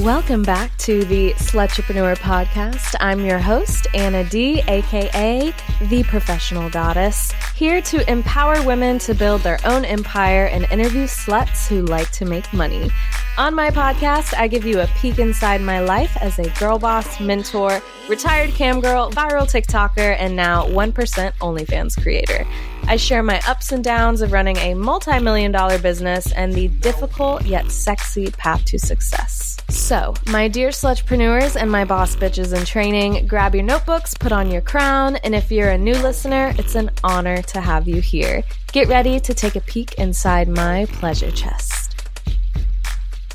Welcome back to the Slutrepreneur podcast. I'm your host, Anna D, aka the professional goddess, here to empower women to build their own empire and interview sluts who like to make money. On my podcast, I give you a peek inside my life as a girl boss, mentor, retired cam girl, viral TikToker, and now 1% OnlyFans creator. I share my ups and downs of running a multi million dollar business and the difficult yet sexy path to success. So, my dear slutrepreneurs and my boss bitches in training, grab your notebooks, put on your crown, and if you're a new listener, it's an honor to have you here. Get ready to take a peek inside my pleasure chest.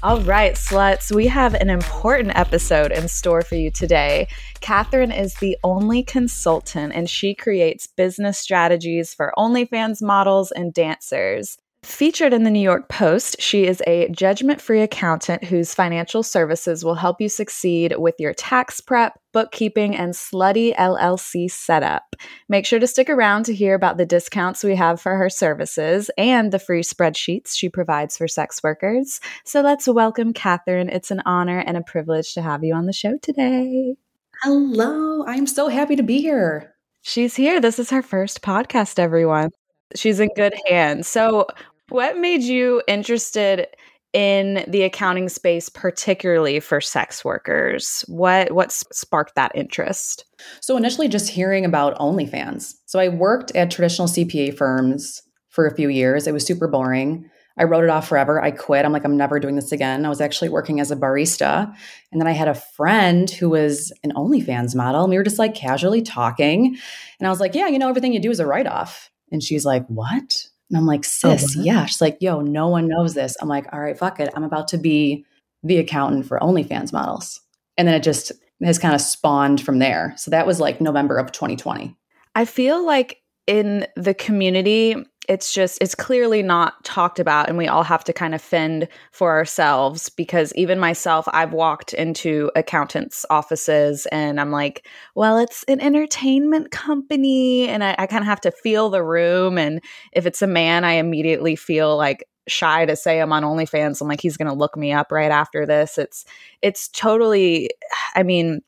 All right, sluts, we have an important episode in store for you today. Catherine is the only consultant and she creates business strategies for OnlyFans models and dancers. Featured in the New York Post, she is a judgment free accountant whose financial services will help you succeed with your tax prep, bookkeeping, and slutty LLC setup. Make sure to stick around to hear about the discounts we have for her services and the free spreadsheets she provides for sex workers. So let's welcome Catherine. It's an honor and a privilege to have you on the show today. Hello, I'm so happy to be here. She's here. This is her first podcast, everyone. She's in good hands. So, what made you interested in the accounting space, particularly for sex workers? What what sparked that interest? So initially, just hearing about OnlyFans. So I worked at traditional CPA firms for a few years. It was super boring. I wrote it off forever. I quit. I'm like, I'm never doing this again. I was actually working as a barista. And then I had a friend who was an OnlyFans model. And we were just like casually talking. And I was like, Yeah, you know, everything you do is a write off. And she's like, What? And I'm like, oh, sis, oh, yeah. She's like, yo, no one knows this. I'm like, all right, fuck it. I'm about to be the accountant for OnlyFans models. And then it just has kind of spawned from there. So that was like November of 2020. I feel like in the community, it's just it's clearly not talked about and we all have to kind of fend for ourselves because even myself i've walked into accountants offices and i'm like well it's an entertainment company and i, I kind of have to feel the room and if it's a man i immediately feel like shy to say i'm on onlyfans. I'm like he's to look me up right after this. It's it's totally i mean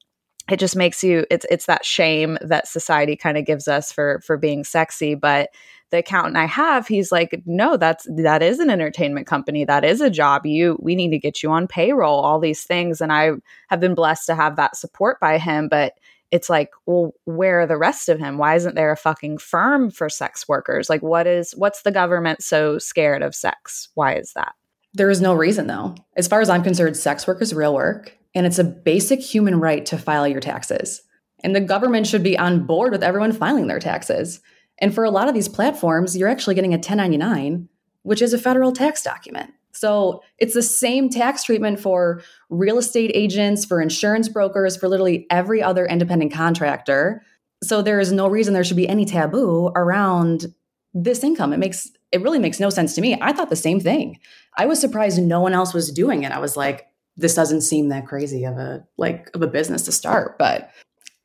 it just makes you it's it's that shame that society kind of gives us for for being sexy but the accountant I have, he's like, no, that's that is an entertainment company. That is a job. You we need to get you on payroll, all these things. And I have been blessed to have that support by him. But it's like, well, where are the rest of him? Why isn't there a fucking firm for sex workers? Like what is what's the government so scared of sex? Why is that? There is no reason though. As far as I'm concerned, sex work is real work and it's a basic human right to file your taxes. And the government should be on board with everyone filing their taxes. And for a lot of these platforms, you're actually getting a 1099, which is a federal tax document. So it's the same tax treatment for real estate agents, for insurance brokers, for literally every other independent contractor. So there is no reason there should be any taboo around this income. It makes it really makes no sense to me. I thought the same thing. I was surprised no one else was doing it. I was like, this doesn't seem that crazy of a like of a business to start, but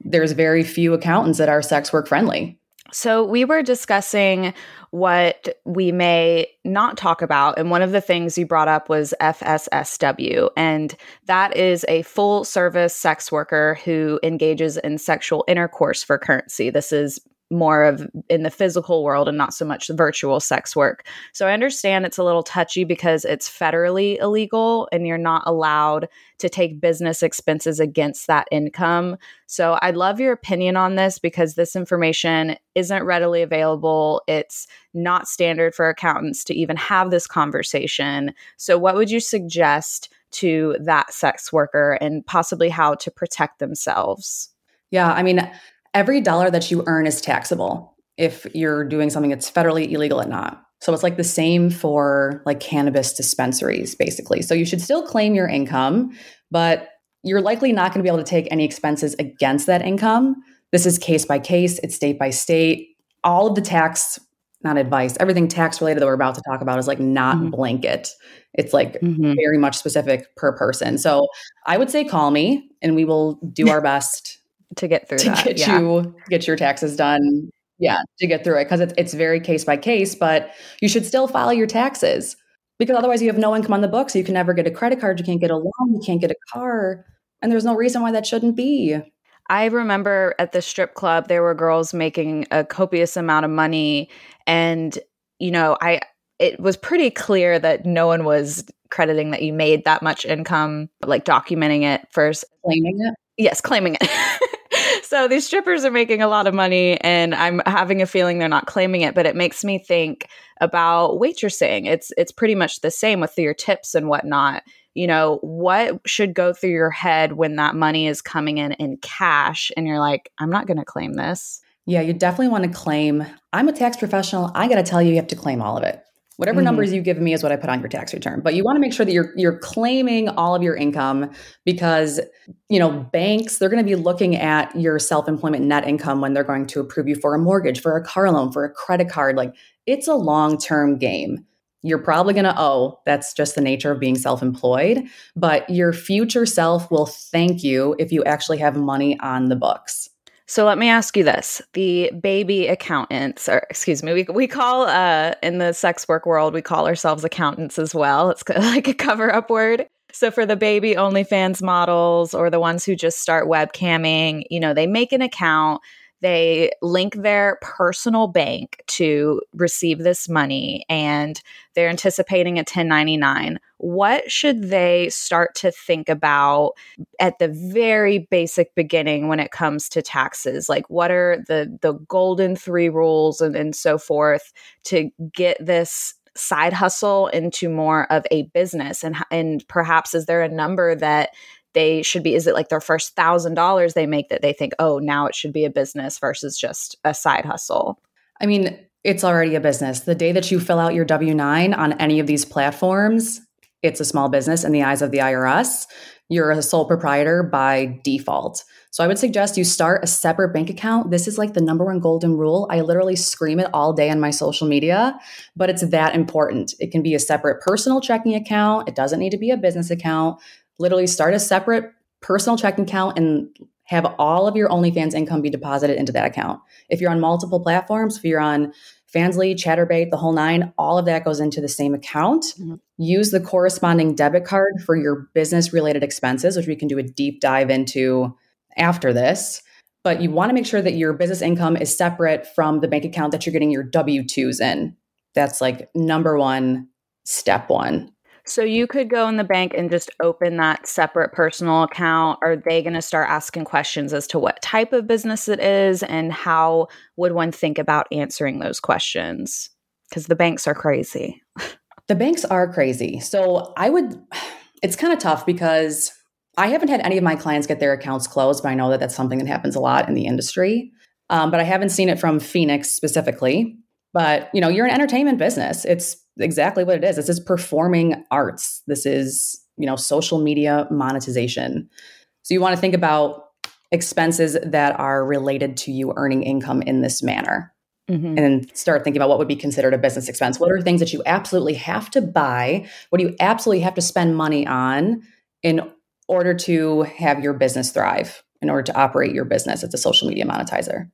there's very few accountants that are sex work friendly. So, we were discussing what we may not talk about. And one of the things you brought up was FSSW. And that is a full service sex worker who engages in sexual intercourse for currency. This is more of in the physical world and not so much virtual sex work. So I understand it's a little touchy because it's federally illegal and you're not allowed to take business expenses against that income. So I'd love your opinion on this because this information isn't readily available. It's not standard for accountants to even have this conversation. So what would you suggest to that sex worker and possibly how to protect themselves? Yeah, I mean, every dollar that you earn is taxable if you're doing something that's federally illegal or not. So it's like the same for like cannabis dispensaries, basically. So you should still claim your income, but you're likely not going to be able to take any expenses against that income. This is case by case, it's state by state. All of the tax, not advice, everything tax related that we're about to talk about is like not mm-hmm. blanket. It's like mm-hmm. very much specific per person. So I would say call me and we will do our best to get through to that. get yeah. you get your taxes done. Yeah, to get through it because it's it's very case by case, but you should still file your taxes. because otherwise you have no income on the books. So you can never get a credit card, you can't get a loan, you can't get a car. And there's no reason why that shouldn't be. I remember at the strip club, there were girls making a copious amount of money. And, you know, I, it was pretty clear that no one was crediting that you made that much income, like documenting it first. Claiming it? Yes, claiming it. so these strippers are making a lot of money, and I'm having a feeling they're not claiming it, but it makes me think about waitressing. It's it's pretty much the same with your tips and whatnot you know, what should go through your head when that money is coming in in cash and you're like, I'm not going to claim this? Yeah, you definitely want to claim. I'm a tax professional. I got to tell you, you have to claim all of it. Whatever mm-hmm. numbers you give me is what I put on your tax return. But you want to make sure that you're you're claiming all of your income because you know banks they're going to be looking at your self-employment net income when they're going to approve you for a mortgage, for a car loan, for a credit card. Like it's a long-term game you're probably going to owe. That's just the nature of being self employed. But your future self will thank you if you actually have money on the books. So let me ask you this. The baby accountants, or excuse me, we, we call uh, in the sex work world, we call ourselves accountants as well. It's like a cover up word. So for the baby OnlyFans models or the ones who just start webcamming, you know, they make an account they link their personal bank to receive this money and they're anticipating a 1099 what should they start to think about at the very basic beginning when it comes to taxes? Like what are the the golden three rules and, and so forth to get this side hustle into more of a business? And and perhaps is there a number that they should be is it like their first thousand dollars they make that they think oh now it should be a business versus just a side hustle i mean it's already a business. The day that you fill out your w9 on any of these platforms it's a small business in the eyes of the irs you're a sole proprietor by default. So i would suggest you start a separate bank account. This is like the number one golden rule. I literally scream it all day on my social media but it's that important. It can be a separate personal checking account. It doesn't need to be a business account literally start a separate personal checking account and have all of your OnlyFans income be deposited into that account. If you're on multiple platforms, if you're on Fansly, Chaturbate, the whole nine, all of that goes into the same account. Mm-hmm. Use the corresponding debit card for your business related expenses, which we can do a deep dive into after this. But you want to make sure that your business income is separate from the bank account that you're getting your W 2s in. That's like number one, step one. So you could go in the bank and just open that separate personal account. Are they going to start asking questions as to what type of business it is and how would one think about answering those questions? Because the banks are crazy. the banks are crazy. So I would, it's kind of tough because I haven't had any of my clients get their accounts closed, but I know that that's something that happens a lot in the industry. Um, but I haven't seen it from Phoenix specifically. But you know, you're an entertainment business. It's exactly what it is. This is performing arts. This is, you know, social media monetization. So you want to think about expenses that are related to you earning income in this manner. Mm-hmm. And start thinking about what would be considered a business expense. What are things that you absolutely have to buy? What do you absolutely have to spend money on in order to have your business thrive, in order to operate your business as a social media monetizer?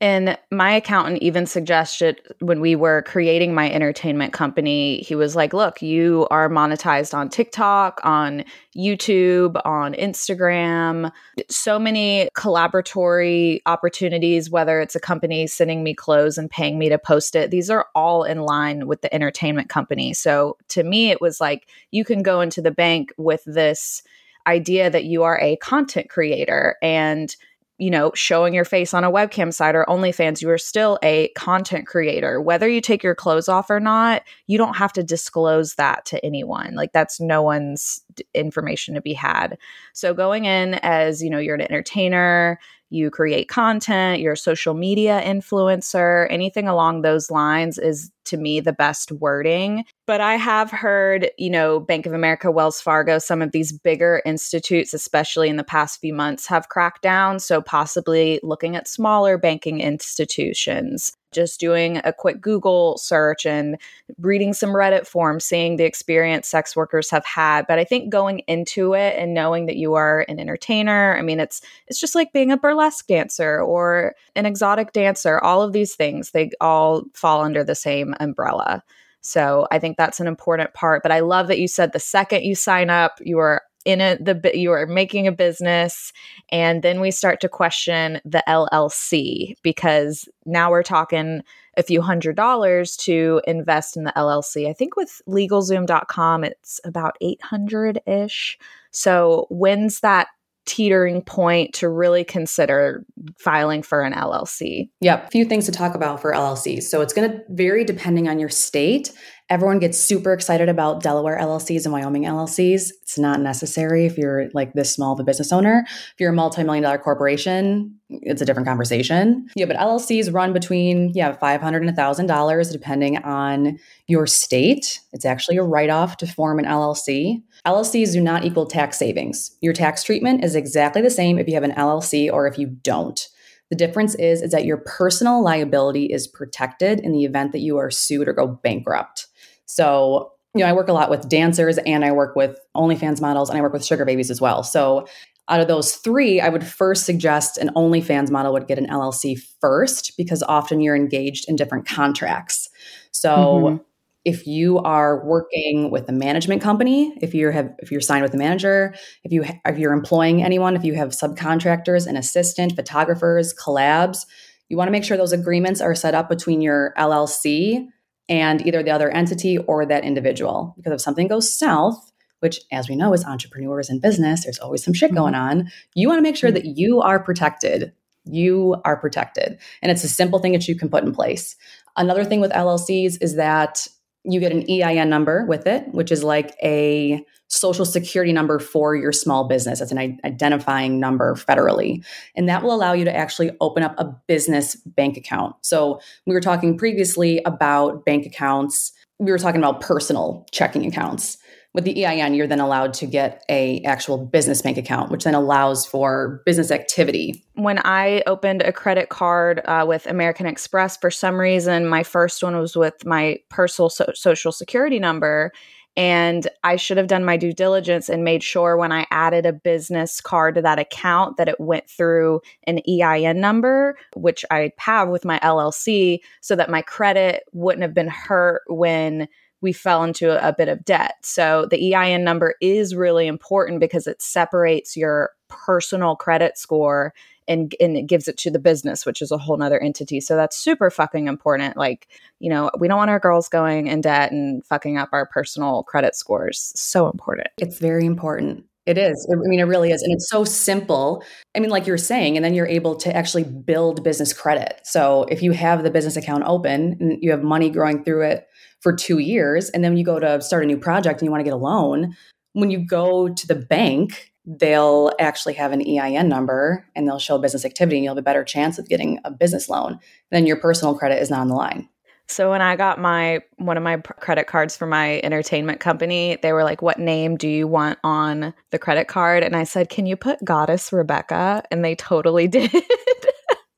And my accountant even suggested when we were creating my entertainment company, he was like, Look, you are monetized on TikTok, on YouTube, on Instagram, so many collaboratory opportunities, whether it's a company sending me clothes and paying me to post it. These are all in line with the entertainment company. So to me, it was like, you can go into the bank with this idea that you are a content creator and you know, showing your face on a webcam site or OnlyFans, you are still a content creator. Whether you take your clothes off or not, you don't have to disclose that to anyone. Like that's no one's information to be had. So going in as, you know, you're an entertainer, you create content, you're a social media influencer, anything along those lines is to me the best wording. But I have heard, you know, Bank of America, Wells Fargo, some of these bigger institutes, especially in the past few months, have cracked down. So possibly looking at smaller banking institutions just doing a quick Google search and reading some Reddit forums, seeing the experience sex workers have had. But I think going into it and knowing that you are an entertainer, I mean, it's it's just like being a burlesque dancer or an exotic dancer. All of these things, they all fall under the same umbrella. So I think that's an important part. But I love that you said the second you sign up, you are in a the you are making a business and then we start to question the LLC because now we're talking a few hundred dollars to invest in the LLC. I think with legalzoom.com it's about 800ish. So when's that teetering point to really consider filing for an LLC? Yep, a few things to talk about for LLCs. So it's going to vary depending on your state. Everyone gets super excited about Delaware LLCs and Wyoming LLCs. It's not necessary if you're like this small of a business owner. If you're a multi-million dollar corporation, it's a different conversation. Yeah, but LLCs run between yeah, 500 and $1,000 depending on your state. It's actually a write-off to form an LLC. LLCs do not equal tax savings. Your tax treatment is exactly the same if you have an LLC or if you don't. The difference is, is that your personal liability is protected in the event that you are sued or go bankrupt. So, you know, I work a lot with dancers and I work with OnlyFans models and I work with sugar babies as well. So, out of those three, I would first suggest an OnlyFans model would get an LLC first because often you're engaged in different contracts. So, mm-hmm if you are working with a management company, if you have if you're signed with a manager, if you if you're employing anyone, if you have subcontractors, an assistant, photographers, collabs, you want to make sure those agreements are set up between your LLC and either the other entity or that individual. Because if something goes south, which as we know is entrepreneurs in business, there's always some shit going mm-hmm. on, you want to make sure mm-hmm. that you are protected. You are protected. And it's a simple thing that you can put in place. Another thing with LLCs is that you get an EIN number with it, which is like a social security number for your small business. It's an identifying number federally. And that will allow you to actually open up a business bank account. So we were talking previously about bank accounts. We were talking about personal checking accounts with the EIN, you're then allowed to get a actual business bank account, which then allows for business activity. When I opened a credit card uh, with American Express, for some reason, my first one was with my personal so- social security number. And I should have done my due diligence and made sure when I added a business card to that account that it went through an EIN number, which I have with my LLC, so that my credit wouldn't have been hurt when we fell into a, a bit of debt. So the EIN number is really important because it separates your personal credit score and, and it gives it to the business, which is a whole nother entity. So that's super fucking important. Like, you know, we don't want our girls going in debt and fucking up our personal credit scores. So important. It's very important. It is. I mean, it really is. And it's so simple. I mean, like you're saying, and then you're able to actually build business credit. So if you have the business account open and you have money growing through it for two years. And then when you go to start a new project and you want to get a loan, when you go to the bank, they'll actually have an EIN number and they'll show business activity and you'll have a better chance of getting a business loan. Then your personal credit is not on the line. So when I got my one of my credit cards for my entertainment company, they were like, "What name do you want on the credit card?" And I said, "Can you put Goddess Rebekka?" And they totally did.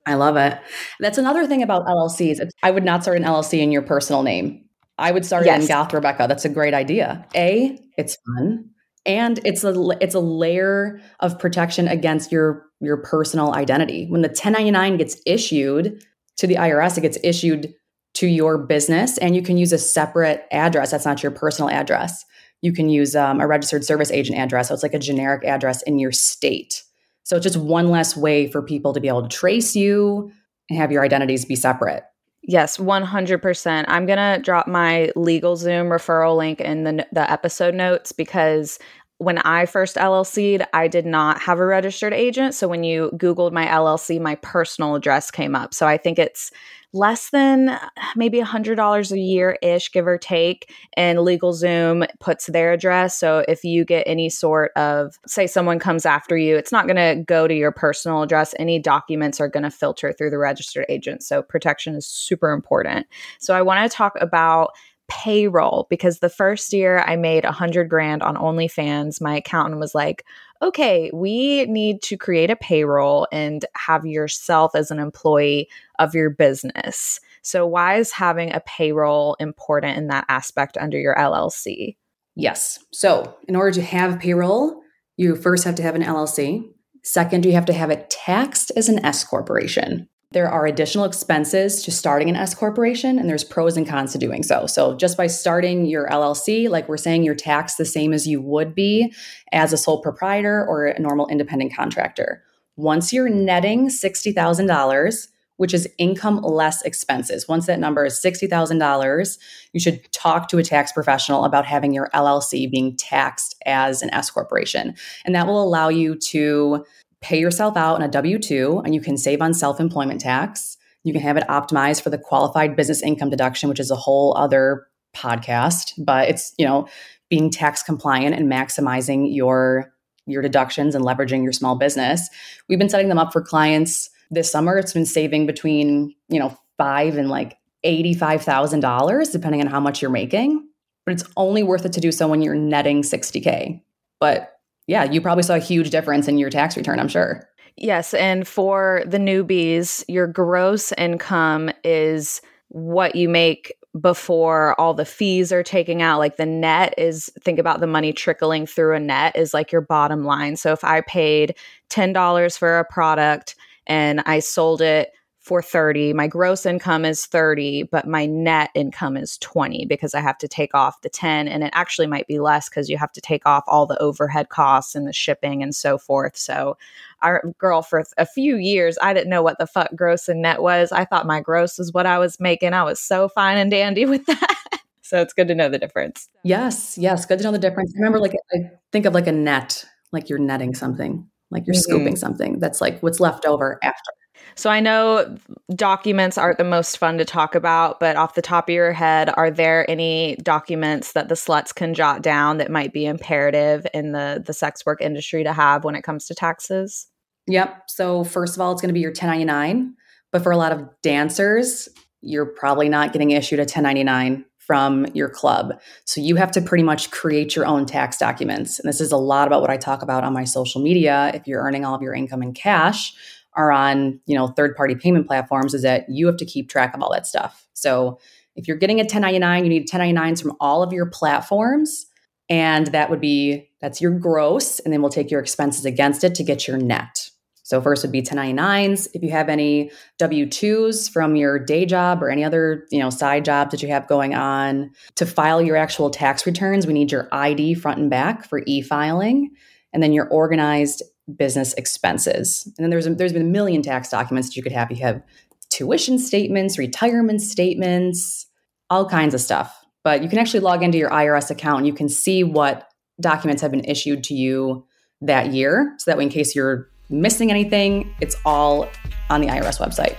I love it. That's another thing about LLCs. I would not start an LLC in your personal name. I would start yes. in Goth Rebekka. That's a great idea. A, it's fun. And it's a it's a layer of protection against your your personal identity. When the 1099 gets issued to the IRS, it gets issued to your business, and you can use a separate address. That's not your personal address. You can use um, a registered service agent address. So it's like a generic address in your state. So it's just one less way for people to be able to trace you and have your identities be separate. Yes, 100%. I'm going to drop my LegalZoom referral link in the, the episode notes because when I first LLC'd, I did not have a registered agent. So when you Googled my LLC, my personal address came up. So I think it's less than uh, maybe $100 a year ish, give or take. And LegalZoom puts their address. So if you get any sort of, say, someone comes after you, it's not going to go to your personal address. Any documents are going to filter through the registered agent. So protection is super important. So I want to talk about payroll because the first year I made a hundred grand on OnlyFans, my accountant was like, okay, we need to create a payroll and have yourself as an employee of your business. So, why is having a payroll important in that aspect under your LLC? Yes. So, in order to have payroll, you first have to have an LLC. Second, you have to have it taxed as an S corporation. There are additional expenses to starting an S corporation, and there's pros and cons to doing so. So, just by starting your LLC, like we're saying, you're taxed the same as you would be as a sole proprietor or a normal independent contractor. Once you're netting $60,000, which is income less expenses. Once that number is $60,000, you should talk to a tax professional about having your LLC being taxed as an S corporation. And that will allow you to pay yourself out in a W 2 and you can save on self employment tax. You can have it optimized for the qualified business income deduction, which is a whole other podcast, but it's, you know, being tax compliant and maximizing your your deductions and leveraging your small business. We've been setting them up for clients this summer it's been saving between you know five and like $85000 depending on how much you're making but it's only worth it to do so when you're netting 60k but yeah you probably saw a huge difference in your tax return i'm sure. Yes and for the newbies your gross income is what you make before all the fees are taken out. Like the net is think about the money trickling through a net is like your bottom line. So if i paid $10 for a product and I sold it for 30. My gross income is 30, but my net income is 20 because I have to take off the 10 and it actually might be less cuz you have to take off all the overhead costs and the shipping and so forth. So our girl for a few years, I didn't know what the fuck gross and net was. I thought my gross was what I was making. I was so fine and dandy with that. so it's good to know the difference. Yes, yes, good to know the difference. Remember like I think of like a net, like you're netting something like you're mm-hmm. scooping something that's like what's left over after. So I know documents aren't the most fun to talk about, but off the top of your head, are there any documents that the sluts can jot down that might be imperative in the the sex work industry to have when it comes to taxes? Yep. So first of all, it's going to be your 1099, but for a lot of dancers, you're probably not getting issued a 1099 from your club. So you have to pretty much create your own tax documents. And this is a lot about what I talk about on my social media. If you're earning all of your income in cash or on, you know, third-party payment platforms is that you have to keep track of all that stuff. So if you're getting a 1099, you need 1099s from all of your platforms and that would be that's your gross and then we'll take your expenses against it to get your net. So first would be 1099s. If you have any W2s from your day job or any other, you know, side jobs that you have going on, to file your actual tax returns, we need your ID front and back for e-filing, and then your organized business expenses. And then there's a, there's been a million tax documents that you could have. You have tuition statements, retirement statements, all kinds of stuff. But you can actually log into your IRS account and you can see what documents have been issued to you that year so that way in case you're missing anything, it's all on the IRS website.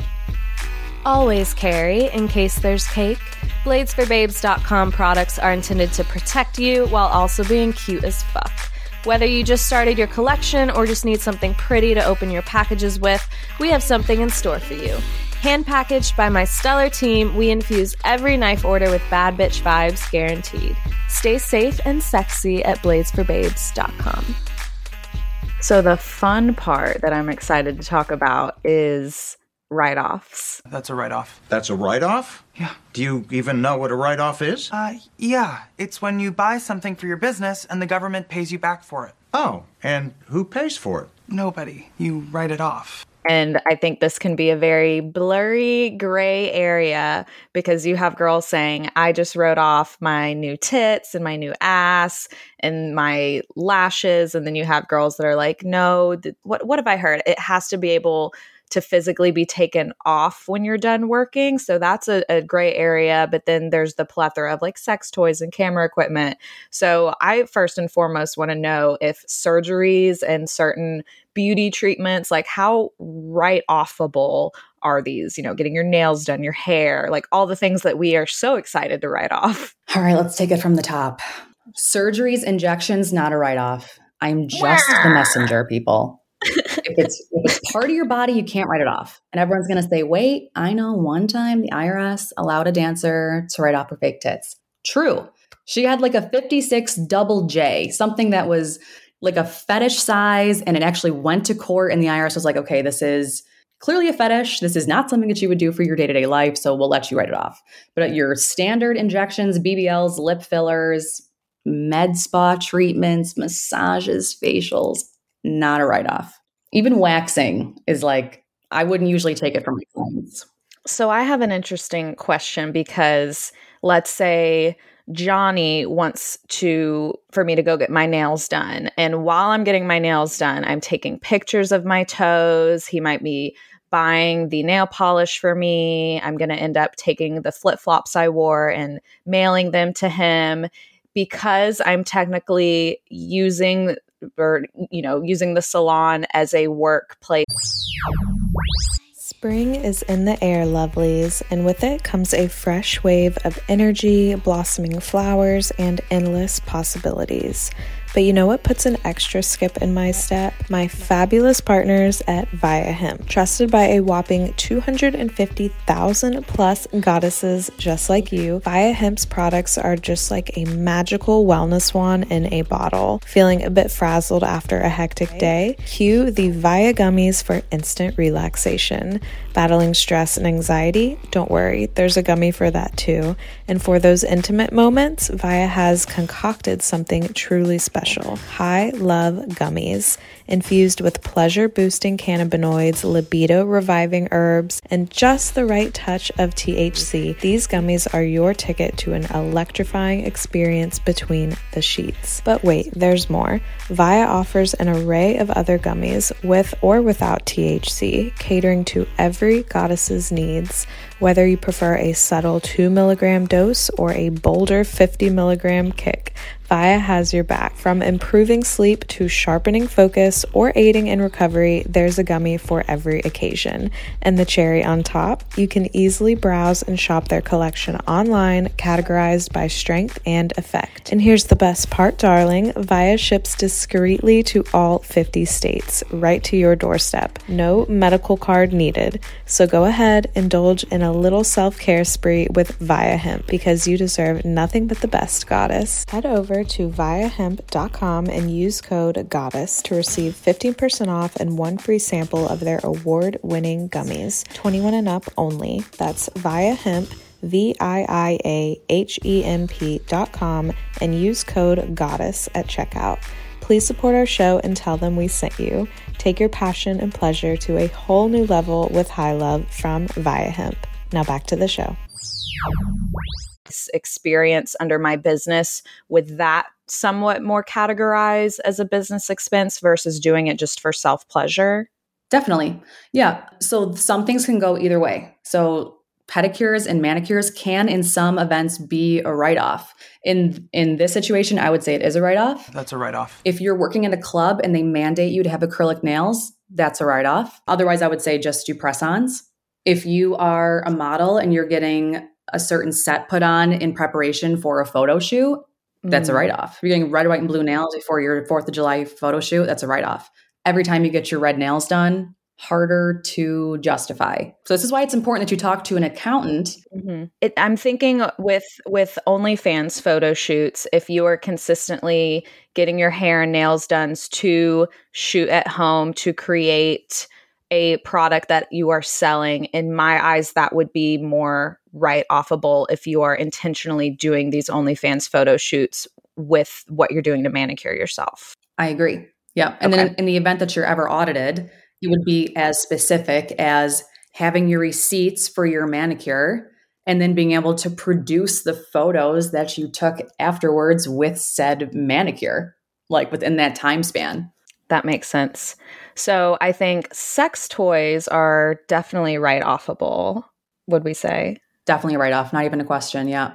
Always carry in case there's cake. Bladesforbabes.com products are intended to protect you while also being cute as fuck. Whether you just started your collection or just need something pretty to open your packages with, we have something in store for you. Hand packaged by my stellar team, we infuse every knife order with bad bitch vibes guaranteed. Stay safe and sexy at bladesforbabes.com. So, the fun part that I'm excited to talk about is write offs. That's a write off. That's a write off? Yeah. Do you even know what a write off is? Uh, yeah. It's when you buy something for your business and the government pays you back for it. Oh, and who pays for it? Nobody. You write it off. And I think this can be a very blurry gray area because you have girls saying, I just wrote off my new tits and my new ass and my lashes. And then you have girls that are like, no, th- what, what have I heard? It has to be able to physically be taken off when you're done working. So that's a, a, gray area. But then there's the plethora of like sex toys and camera equipment. So I first and foremost want to know if surgeries and certain beauty treatments, like how write offable are these? You know, getting your nails done, your hair, like all the things that we are so excited to write off. All right, let's take it from the top. Surgeries, injections, not a write off. I'm just the messenger, people if it's if it's part of your body, you can't write it off. And everyone's gonna say, wait, I know one time the IRS allowed a dancer to write off her fake tits. True. She had like a 56 double J, something that was like a fetish size, and it actually went to court, and the IRS was like, okay, this is clearly a fetish. This is not something that you would do for your day to day life, so we'll let you write it off. But your standard injections, BBLs, lip fillers, med spa treatments, massages, facials, not a write off. Even waxing is like I wouldn't usually take it from my clients. So I have an interesting question because let's say Johnny wants to for me to go get my nails done and while I'm getting my nails done I'm taking pictures of my toes he might be buying the nail polish for me I'm going to end up taking the flip-flops I wore and mailing them to him because I'm technically using or you know using the salon as a workplace Spring is in the air, lovelies, and with it comes a fresh wave of energy, blossoming flowers, and endless possibilities. But you know what puts an extra skip in my step? My fabulous partners at Viia Hemp. Trusted by a whopping 250,000 plus goddesses just like you, Viia Hemp's products are just like a magical wellness wand in a bottle. Feeling a bit frazzled after a hectic day? Cue the Viia gummies for instant relaxation. Battling stress and anxiety? Don't worry, there's a gummy for that too. And for those intimate moments, Viia has concocted something truly special High Love Gummies infused with pleasure boosting cannabinoids, libido reviving herbs, and just the right touch of THC. These gummies are your ticket to an electrifying experience between the sheets. But wait, there's more. Viia offers an array of other gummies with or without THC, catering to every goddess's needs. Whether you prefer a subtle 2 milligram dose or a bolder 50 milligram kick, Viia has your back. From improving sleep to sharpening focus or aiding in recovery, there's a gummy for every occasion. And the cherry on top, you can easily browse and shop their collection online, categorized by strength and effect. And here's the best part, darling Viia ships discreetly to all 50 states, right to your doorstep. No medical card needed. So go ahead, indulge in a little self care spree with Viia Hemp because you deserve nothing but the best, goddess. Head over to viiahemp.com and use code GODDESS to receive 15% off and one free sample of their award winning gummies. 21 and up only. That's Viia Hemp. V I I A H E M P dot com and use code GODDESS at checkout. Please support our show and tell them we sent you. Take your passion and pleasure to a whole new level with High Love from Viiahemp. Now back to the show experience under my business with that somewhat more categorized as a business expense versus doing it just for self pleasure? Definitely. Yeah. So some things can go either way. So pedicures and manicures can in some events be a write-off. In in this situation, I would say it is a write-off. That's a write-off. If you're working in a club and they mandate you to have acrylic nails, that's a write-off. Otherwise, I would say just do press-ons. If you are a model and you're getting a certain set put on in preparation for a photo shoot, that's mm. a write off. If you're getting red, white, and blue nails before your 4th of July photo shoot, that's a write off. Every time you get your red nails done, harder to justify. So this is why it's important that you talk to an accountant. Mm-hmm. It, I'm thinking with with OnlyFans photo shoots, if you are consistently getting your hair and nails done to shoot at home to create a product that you are selling, in my eyes, that would be more write offable if you are intentionally doing these OnlyFans photo shoots with what you're doing to manicure yourself. I agree. Yeah. And okay. then in the event that you're ever audited, it would be as specific as having your receipts for your manicure and then being able to produce the photos that you took afterwards with said manicure, like within that time span. That makes sense. So I think sex toys are definitely write offable, would we say? Definitely write off. Not even a question. Yeah.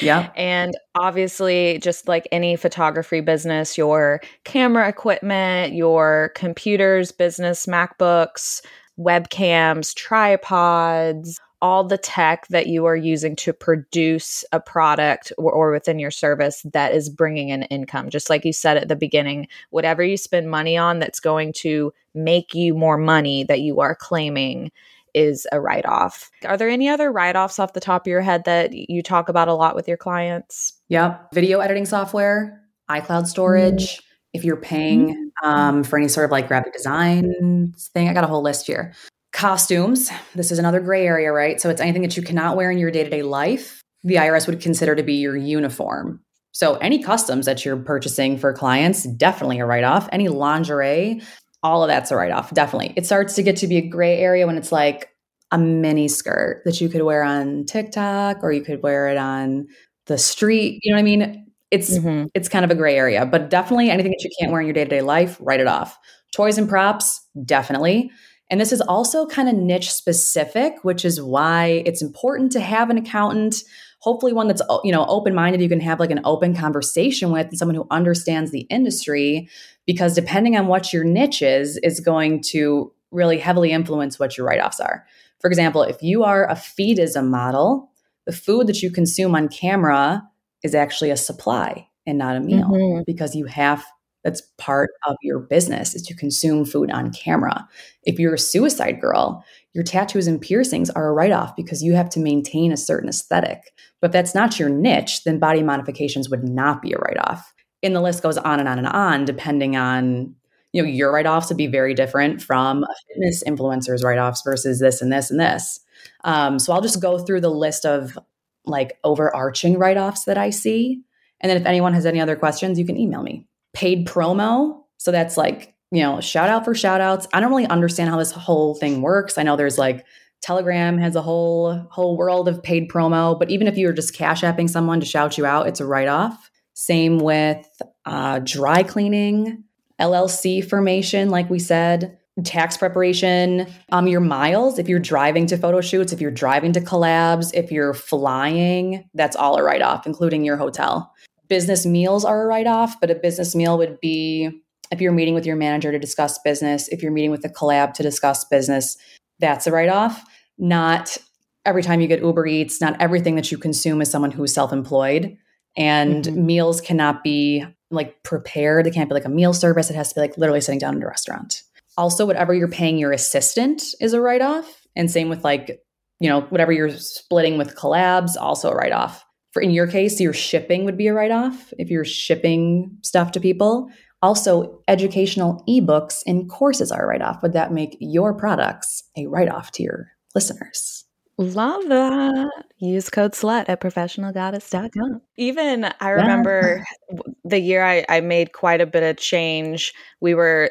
yeah. And obviously, just like any photography business, your camera equipment, your computers, business, MacBooks, webcams, tripods, all the tech that you are using to produce a product or, or, within your service that is bringing an income. Just like you said at the beginning, whatever you spend money on that's going to make you more money that you are claiming is a write off. Are there any other write offs off the top of your head that you talk about a lot with your clients? Yep. Video editing software, iCloud storage. Mm-hmm. If you're paying mm-hmm. um, for any sort of like graphic design thing, I got a whole list here. Costumes. This is another gray area, right? So it's anything that you cannot wear in your day to day life. The IRS would consider to be your uniform. So any customs that you're purchasing for clients, definitely a write off. Any lingerie, all of that's a write off, definitely. It starts to get to be a gray area when it's like a mini skirt that you could wear on TikTok or you could wear it on the street. You know what I mean? It's mm-hmm. it's kind of a gray area, but definitely anything that you can't wear in your day-to-day life, write it off. Toys and props, definitely. And this is also kind of niche specific, which is why it's important to have an accountant, hopefully one that's you know open-minded you can have like an open conversation with and someone who understands the industry because depending on what your niche is is going to really heavily influence what your write-offs are. For example, if you are a feedism model, the food that you consume on camera is actually a supply and not a meal mm-hmm. because you have that's part of your business is to consume food on camera. If you're a suicide girl, your tattoos and piercings are a write off because you have to maintain a certain aesthetic. But if that's not your niche, then body modifications would not be a write off. And the list goes on and on and on, depending on you know, your write offs would be very different from a fitness influencer's write offs versus this and this and this. Um, so I'll just go through the list of like overarching write offs that I see. And then if anyone has any other questions, you can email me. Paid promo. So that's like, you know, shout out for shout outs. I don't really understand how this whole thing works. I know there's like Telegram has a whole whole world of paid promo, but even if you're just cash apping someone to shout you out, it's a write off. Same with uh, dry cleaning. LLC formation, like we said, tax preparation, um, your miles, if you're driving to photo shoots, if you're driving to collabs, if you're flying, that's all a write off, including your hotel. Business meals are a write off, but a business meal would be if you're meeting with your manager to discuss business, if you're meeting with a collab to discuss business, that's a write off. Not every time you get Uber Eats, not everything that you consume is someone who's self employed. And mm-hmm. meals cannot be like prepared. It can't be like a meal service. It has to be like literally sitting down in a restaurant. Also, whatever you're paying your assistant is a write off. And same with like, you know, whatever you're splitting with collabs, also a write off. For in your case, your shipping would be a write off if you're shipping stuff to people. Also, educational ebooks and courses are a write off. Would that make your products a write off to your listeners? Love that. Use code SLUT at professionalgoddess.com. Even I remember yeah. the year I, I made quite a bit of change. We were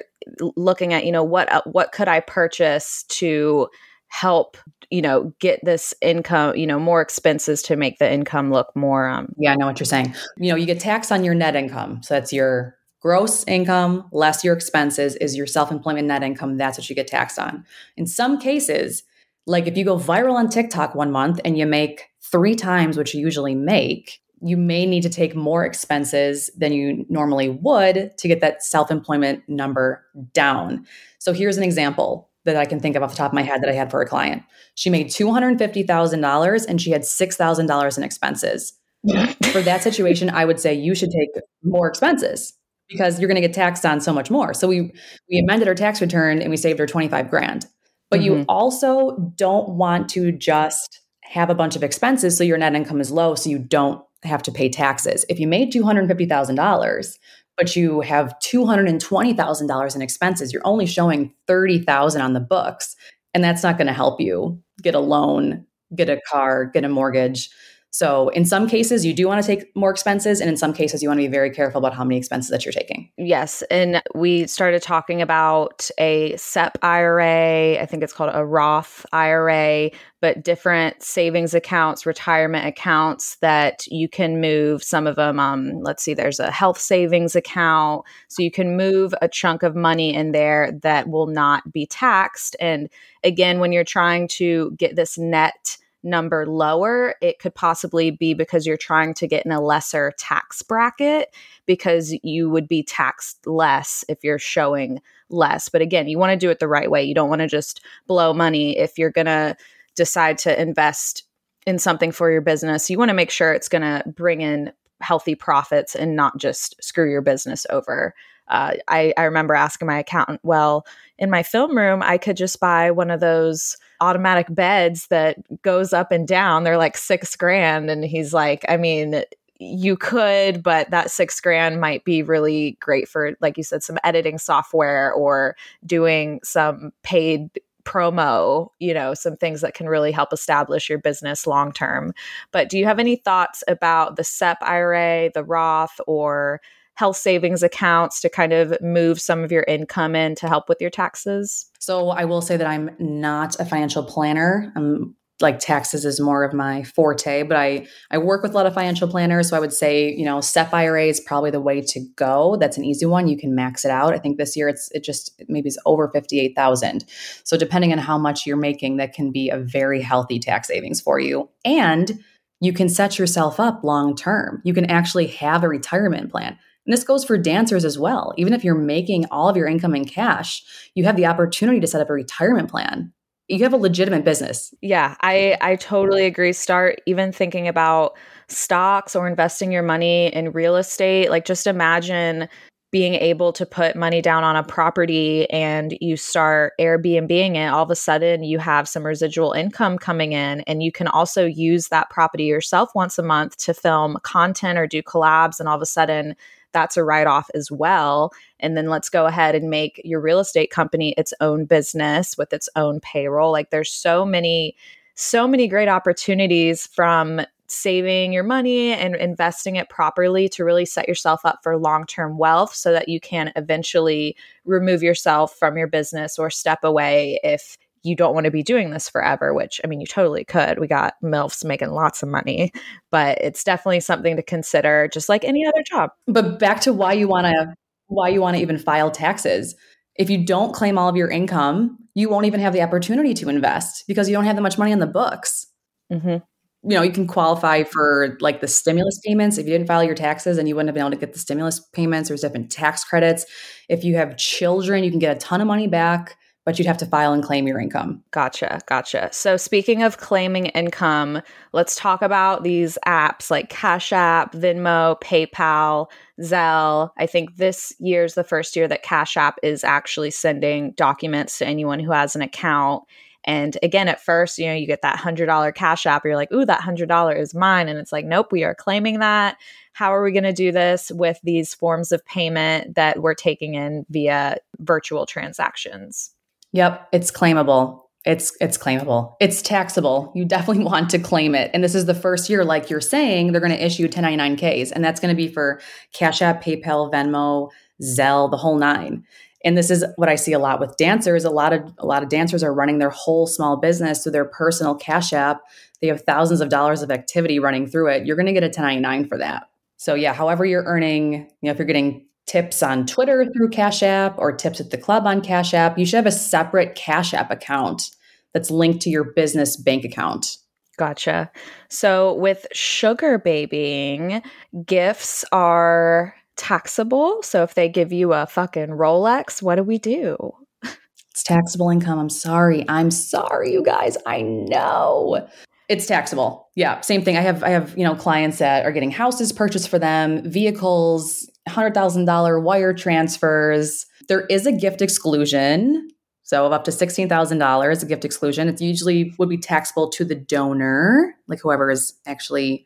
looking at, you know, what uh, what could I purchase to help, you know, get this income, you know, more expenses to make the income look more um Yeah, I know what you're saying. You know, you get taxed on your net income. So that's your gross income less your expenses is your self-employment net income. That's what you get taxed on. In some cases, like if you go viral on TikTok one month and you make three times what you usually make, you may need to take more expenses than you normally would to get that self employment number down. So here's an example that I can think of off the top of my head that I had for a client. She made $250,000 and she had $6,000 in expenses. for that situation, I would say you should take more expenses because you're going to get taxed on so much more. So we we amended her tax return and we saved her 25 grand. But mm-hmm. you also don't want to just have a bunch of expenses so your net income is low so you don't have to pay taxes. If you made $250,000 but you have $220,000 in expenses, you're only showing 30,000 on the books and that's not going to help you get a loan, get a car, get a mortgage. So in some cases, you do want to take more expenses, and in some cases, you want to be very careful about how many expenses that you're taking. Yes, and we started talking about a SEP IRA. I think it's called a Roth IRA, but different savings accounts, retirement accounts that you can move. Some of them, um, let's see, there's a health savings account, so you can move a chunk of money in there that will not be taxed. And again, when you're trying to get this net number lower, it could possibly be because you're trying to get in a lesser tax bracket because you would be taxed less if you're showing less. But again, you want to do it the right way. You don't want to just blow money if you're going to decide to invest in something for your business. You want to make sure it's going to bring in healthy profits and not just screw your business over. Uh, I, I remember asking my accountant, well, in my film room, I could just buy one of those automatic beds that goes up and down. They're like six grand. And he's like, I mean, you could, but that six grand might be really great for, like you said, some editing software or doing some paid promo, you know, some things that can really help establish your business long term. But do you have any thoughts about the SEP IRA, the Roth, or health savings accounts to kind of move some of your income in to help with your taxes? So I will say that I'm not a financial planner. I'm like taxes is more of my forte, but I I work with a lot of financial planners, so I would say you know SEP IRA is probably the way to go. That's an easy one. You can max it out. I think this year it's it just maybe it's over fifty eight thousand. So depending on how much you're making, that can be a very healthy tax savings for you, and you can set yourself up long term. You can actually have a retirement plan. And this goes for dancers as well. Even if you're making all of your income in cash, you have the opportunity to set up a retirement plan. You have a legitimate business. Yeah, I I totally agree. Start even thinking about stocks or investing your money in real estate. Like just imagine being able to put money down on a property and you start Airbnbing it, all of a sudden you have some residual income coming in, and you can also use that property yourself once a month to film content or do collabs. And all of a sudden, that's a write off as well. And then let's go ahead and make your real estate company its own business with its own payroll. Like there's so many, so many great opportunities from saving your money and investing it properly to really set yourself up for long term wealth so that you can eventually remove yourself from your business or step away if you don't want to be doing this forever, which I mean, you totally could. We got MILFs making lots of money, but it's definitely something to consider, just like any other job. But back to why you want to why you want to even file taxes. If you don't claim all of your income, you won't even have the opportunity to invest because you don't have that much money on the books. Mm-hmm you know, you can qualify for like the stimulus payments. If you didn't file your taxes and you wouldn't have been able to get the stimulus payments, there's different tax credits. If you have children, you can get a ton of money back, but you'd have to file and claim your income. Gotcha. Gotcha. So, speaking of claiming income, let's talk about these apps like Cash App, Venmo, PayPal, Zelle. I think this year's the first year that Cash App is actually sending documents to anyone who has an account. And again, at first, you know, you get that $100 cash app, you're like, ooh, that $100 is mine. And it's like, nope, we are claiming that. How are we going to do this with these forms of payment that we're taking in via virtual transactions? Yep, it's claimable. It's it's claimable. It's taxable. You definitely want to claim it. And this is the first year like you're saying they're going to issue 1099Ks and that's going to be for Cash App, PayPal, Venmo, Zelle, the whole nine and this is what i see a lot with dancers a lot of a lot of dancers are running their whole small business through their personal cash app they have thousands of dollars of activity running through it you're going to get a 1099 for that so yeah however you're earning you know if you're getting tips on twitter through cash app or tips at the club on cash app you should have a separate cash app account that's linked to your business bank account Gotcha. So with sugar babying, gifts are taxable. So if they give you a fucking Rolex, what do we do? It's taxable income. I'm sorry. I'm sorry, you guys. I know. It's taxable. Yeah, same thing. I have I have, you know, clients that are getting houses purchased for them, vehicles, $100,000 wire transfers. There is a gift exclusion. So of up to $16,000 a gift exclusion. It usually would be taxable to the donor, like whoever is actually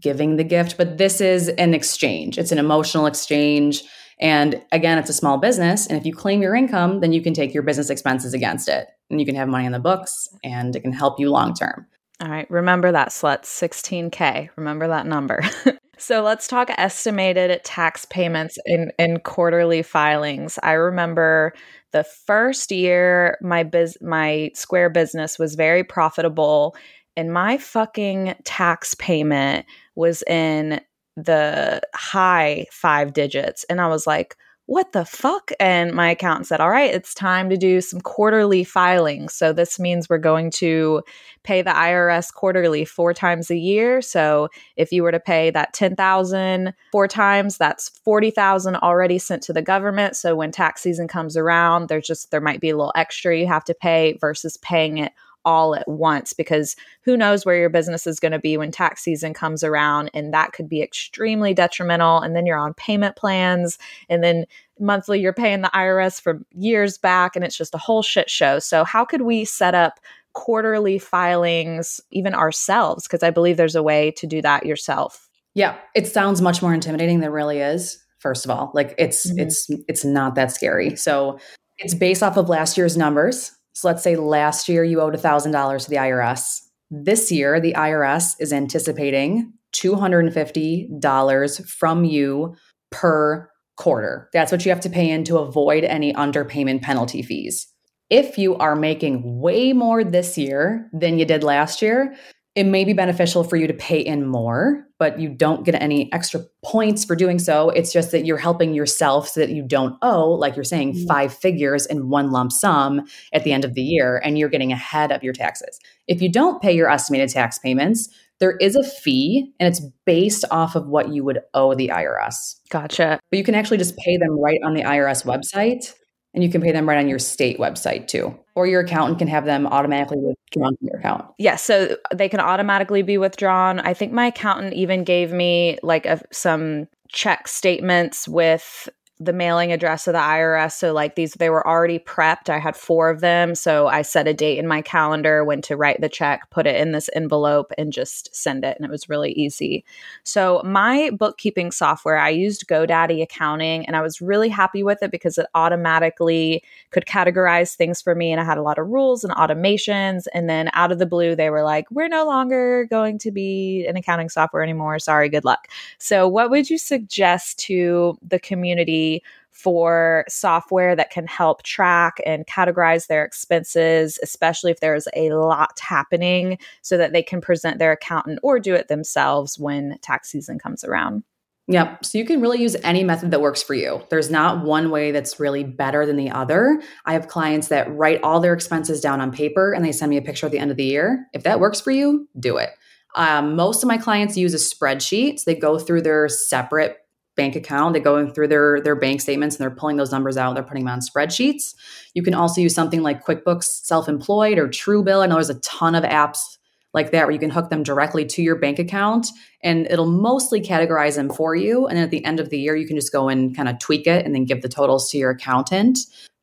giving the gift, but this is an exchange. It's an emotional exchange. And again, it's a small business. And if you claim your income, then you can take your business expenses against it and you can have money in the books and it can help you long term. All right. Remember that, sluts 16K. Remember that number. so let's talk estimated tax payments in, in quarterly filings. I remember the first year my biz my square business was very profitable and my fucking tax payment was in the high five digits. And I was like, what the fuck? And my accountant said, all right, it's time to do some quarterly filings. So this means we're going to pay the IRS quarterly four times a year. So if you were to pay that 10,000 four times, that's 40,000 already sent to the government. So when tax season comes around, there's just, there might be a little extra you have to pay versus paying it all at once because who knows where your business is going to be when tax season comes around and that could be extremely detrimental and then you're on payment plans and then monthly you're paying the IRS for years back and it's just a whole shit show. So how could we set up quarterly filings even ourselves because I believe there's a way to do that yourself. Yeah, it sounds much more intimidating than it really is. First of all, like it's mm-hmm. it's it's not that scary. So it's based off of last year's numbers. So let's say last year you owed $1,000 to the IRS. This year, the IRS is anticipating $250 from you per quarter. That's what you have to pay in to avoid any underpayment penalty fees. If you are making way more this year than you did last year, it may be beneficial for you to pay in more, but you don't get any extra points for doing so. It's just that you're helping yourself so that you don't owe, like you're saying, mm-hmm. five figures in one lump sum at the end of the year and you're getting ahead of your taxes. If you don't pay your estimated tax payments, there is a fee and it's based off of what you would owe the IRS. Gotcha. But you can actually just pay them right on the IRS website and you can pay them right on your state website too. Or your accountant can have them automatically withdrawn from your account. Yes, yeah, so they can automatically be withdrawn. I think my accountant even gave me like a, some check statements with the mailing address of the IRS. So, like these, they were already prepped. I had four of them. So, I set a date in my calendar when to write the check, put it in this envelope, and just send it. And it was really easy. So, my bookkeeping software, I used GoDaddy Accounting, and I was really happy with it because it automatically could categorize things for me. And I had a lot of rules and automations. And then out of the blue, they were like, we're no longer going to be an accounting software anymore. Sorry, good luck. So, what would you suggest to the community? For software that can help track and categorize their expenses, especially if there's a lot happening, so that they can present their accountant or do it themselves when tax season comes around. Yep. So you can really use any method that works for you. There's not one way that's really better than the other. I have clients that write all their expenses down on paper and they send me a picture at the end of the year. If that works for you, do it. Um, most of my clients use a spreadsheet. So they go through their separate bank account. They're going through their their bank statements and they're pulling those numbers out. They're putting them on spreadsheets. You can also use something like QuickBooks Self-Employed or Truebill. I know there's a ton of apps like that where you can hook them directly to your bank account and it'll mostly categorize them for you. And then at the end of the year, you can just go and kind of tweak it and then give the totals to your accountant.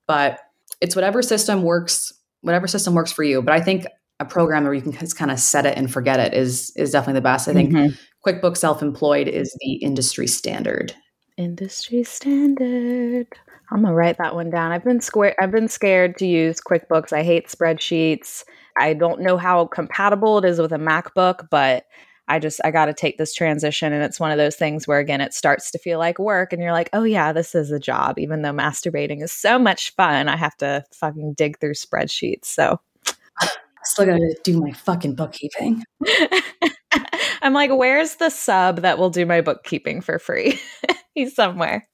But it's whatever system works, whatever system works for you. But I think a program where you can just kind of set it and forget it is is definitely the best. I think mm-hmm. QuickBooks Self-Employed is the industry standard. Industry standard. I'm gonna write that one down. I've been square. I've been scared to use QuickBooks. I hate spreadsheets. I don't know how compatible it is with a MacBook, but I just I got to take this transition and it's one of those things where again it starts to feel like work and you're like, "Oh yeah, this is a job even though masturbating is so much fun. I have to fucking dig through spreadsheets." So still got to do my fucking bookkeeping. I'm like, where's the sub that will do my bookkeeping for free? He's somewhere.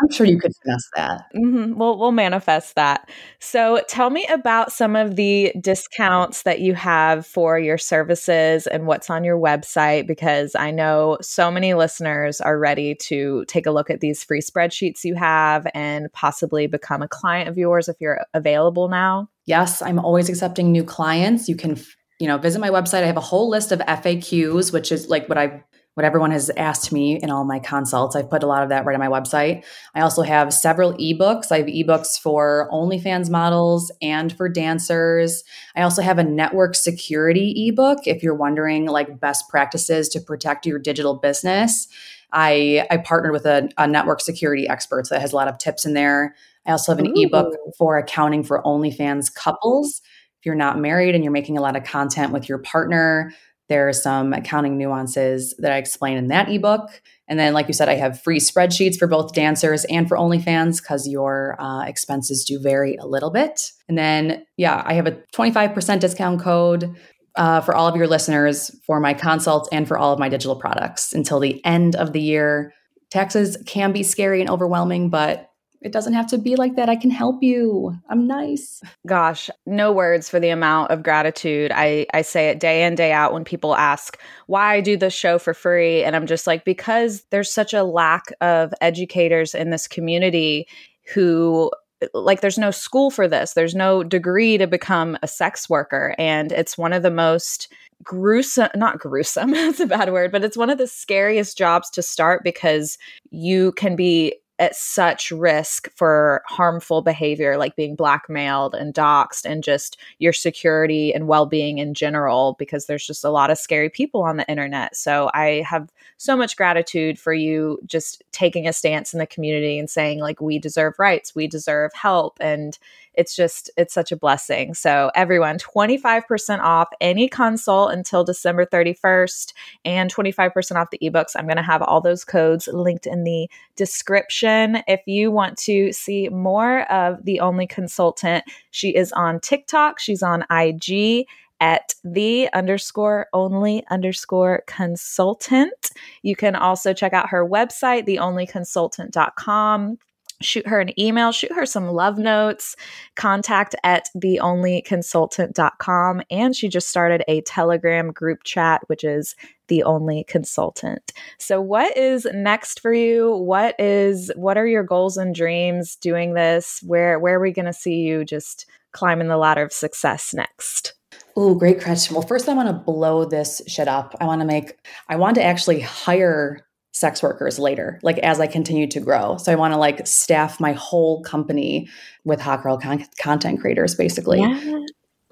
I'm sure you could finesse that. Mm-hmm. We'll we'll manifest that. So, tell me about some of the discounts that you have for your services and what's on your website, because I know so many listeners are ready to take a look at these free spreadsheets you have and possibly become a client of yours if you're available now. Yes, I'm always accepting new clients. You can you know, visit my website. I have a whole list of FAQs, which is like what I what everyone has asked me in all my consults. I've put a lot of that right on my website. I also have several ebooks. I have ebooks for OnlyFans models and for dancers. I also have a network security ebook if you're wondering like best practices to protect your digital business. I, I partnered with a, a network security expert so that has a lot of tips in there. I also have an Ooh. ebook for accounting for OnlyFans couples if you're not married and you're making a lot of content with your partner, there are some accounting nuances that I explain in that ebook. And then, like you said, I have free spreadsheets for both dancers and for OnlyFans because your uh, expenses do vary a little bit. And then, yeah, I have a 25% discount code uh, for all of your listeners for my consults and for all of my digital products until the end of the year. Taxes can be scary and overwhelming, but it doesn't have to be like that. I can help you. I'm nice. Gosh, no words for the amount of gratitude. I, I say it day in, day out when people ask why I do this show for free. And I'm just like, because there's such a lack of educators in this community who like there's no school for this there's no degree to become a sex worker and it's one of the most gruesome not gruesome that's a bad word but it's one of the scariest jobs to start because you can be at such risk for harmful behavior like being blackmailed and doxxed and just your security and well-being in general because there's just a lot of scary people on the internet. So i have so much gratitude for you just taking a stance in the community and saying like we deserve rights. We deserve help. And it's just it's such a blessing. So everyone, 25% off any consult until December 31st and 25% off the ebooks. I'm going to have all those codes linked in the description. If you want to see more of the only consultant, she is on TikTok, she's on IG at the underscore only underscore consultant. You can also check out her website, theonlyconsultant.com shoot her an email, shoot her some love notes, contact at theonlyconsultant.com. And she just started a Telegram group chat, which is the only consultant. So what is next for you? What is what are your goals and dreams doing this? Where where are we gonna see you just climbing the ladder of success next? Oh, great question. Well, first I want to blow this shit up. I want to make I want to actually hire sex workers later, like as I continue to grow. So I want to like staff my whole company with hot girl con- content creators, basically. Yeah.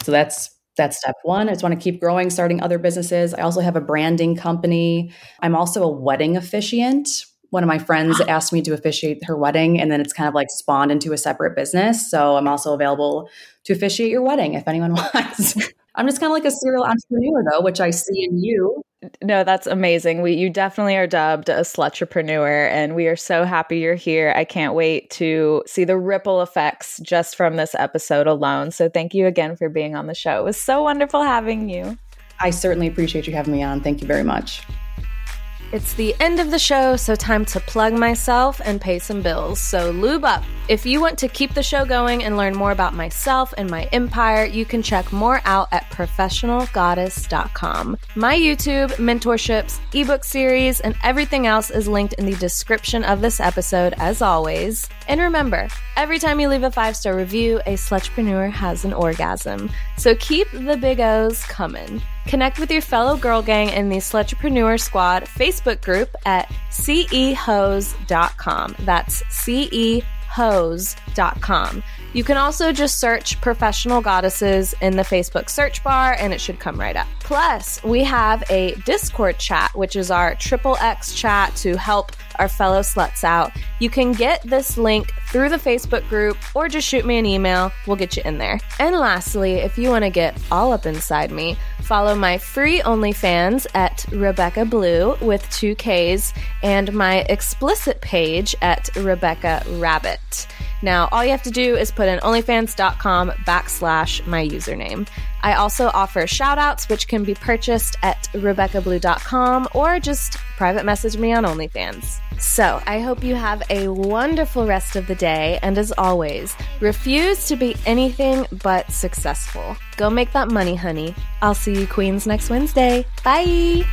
So that's that's step one. I just want to keep growing, starting other businesses. I also have a branding company. I'm also a wedding officiant. One of my friends asked me to officiate her wedding, and then it's kind of like spawned into a separate business. So I'm also available to officiate your wedding if anyone wants. I'm just kind of like a serial entrepreneur, though, which I see in you. No, that's amazing. We you definitely are dubbed a slutrepreneur, and we are so happy you're here. I can't wait to see the ripple effects just from this episode alone. So thank you again for being on the show. It was so wonderful having you. I certainly appreciate you having me on. Thank you very much. It's the end of the show, so time to plug myself and pay some bills. So lube up. If you want to keep the show going and learn more about myself and my empire, you can check more out at professionalgoddess.com. My YouTube, mentorships, ebook series, and everything else is linked in the description of this episode, as always. And remember, every time you leave a five star review, a slutrepreneur has an orgasm. So keep the big O's coming. Connect with your fellow girl gang in the Slutrepreneur Squad Facebook group at cehose.com. That's cehose.com. You can also just search professional goddesses in the Facebook search bar and it should come right up. Plus, we have a Discord chat, which is our triple X chat to help our fellow sluts out. You can get this link through the Facebook group or just shoot me an email. We'll get you in there. And lastly, if you want to get all up inside me, follow my free OnlyFans at Rebekka Blue with two Ks and my explicit page at Rebekka Rabbit. Now, all you have to do is put in onlyfans.com backslash my username. I also offer shoutouts, which can be purchased at RebekkaBlue.com or just private message me on OnlyFans. So I hope you have a wonderful rest of the day. And as always, refuse to be anything but successful. Go make that money, honey. I'll see you, Queens, next Wednesday. Bye.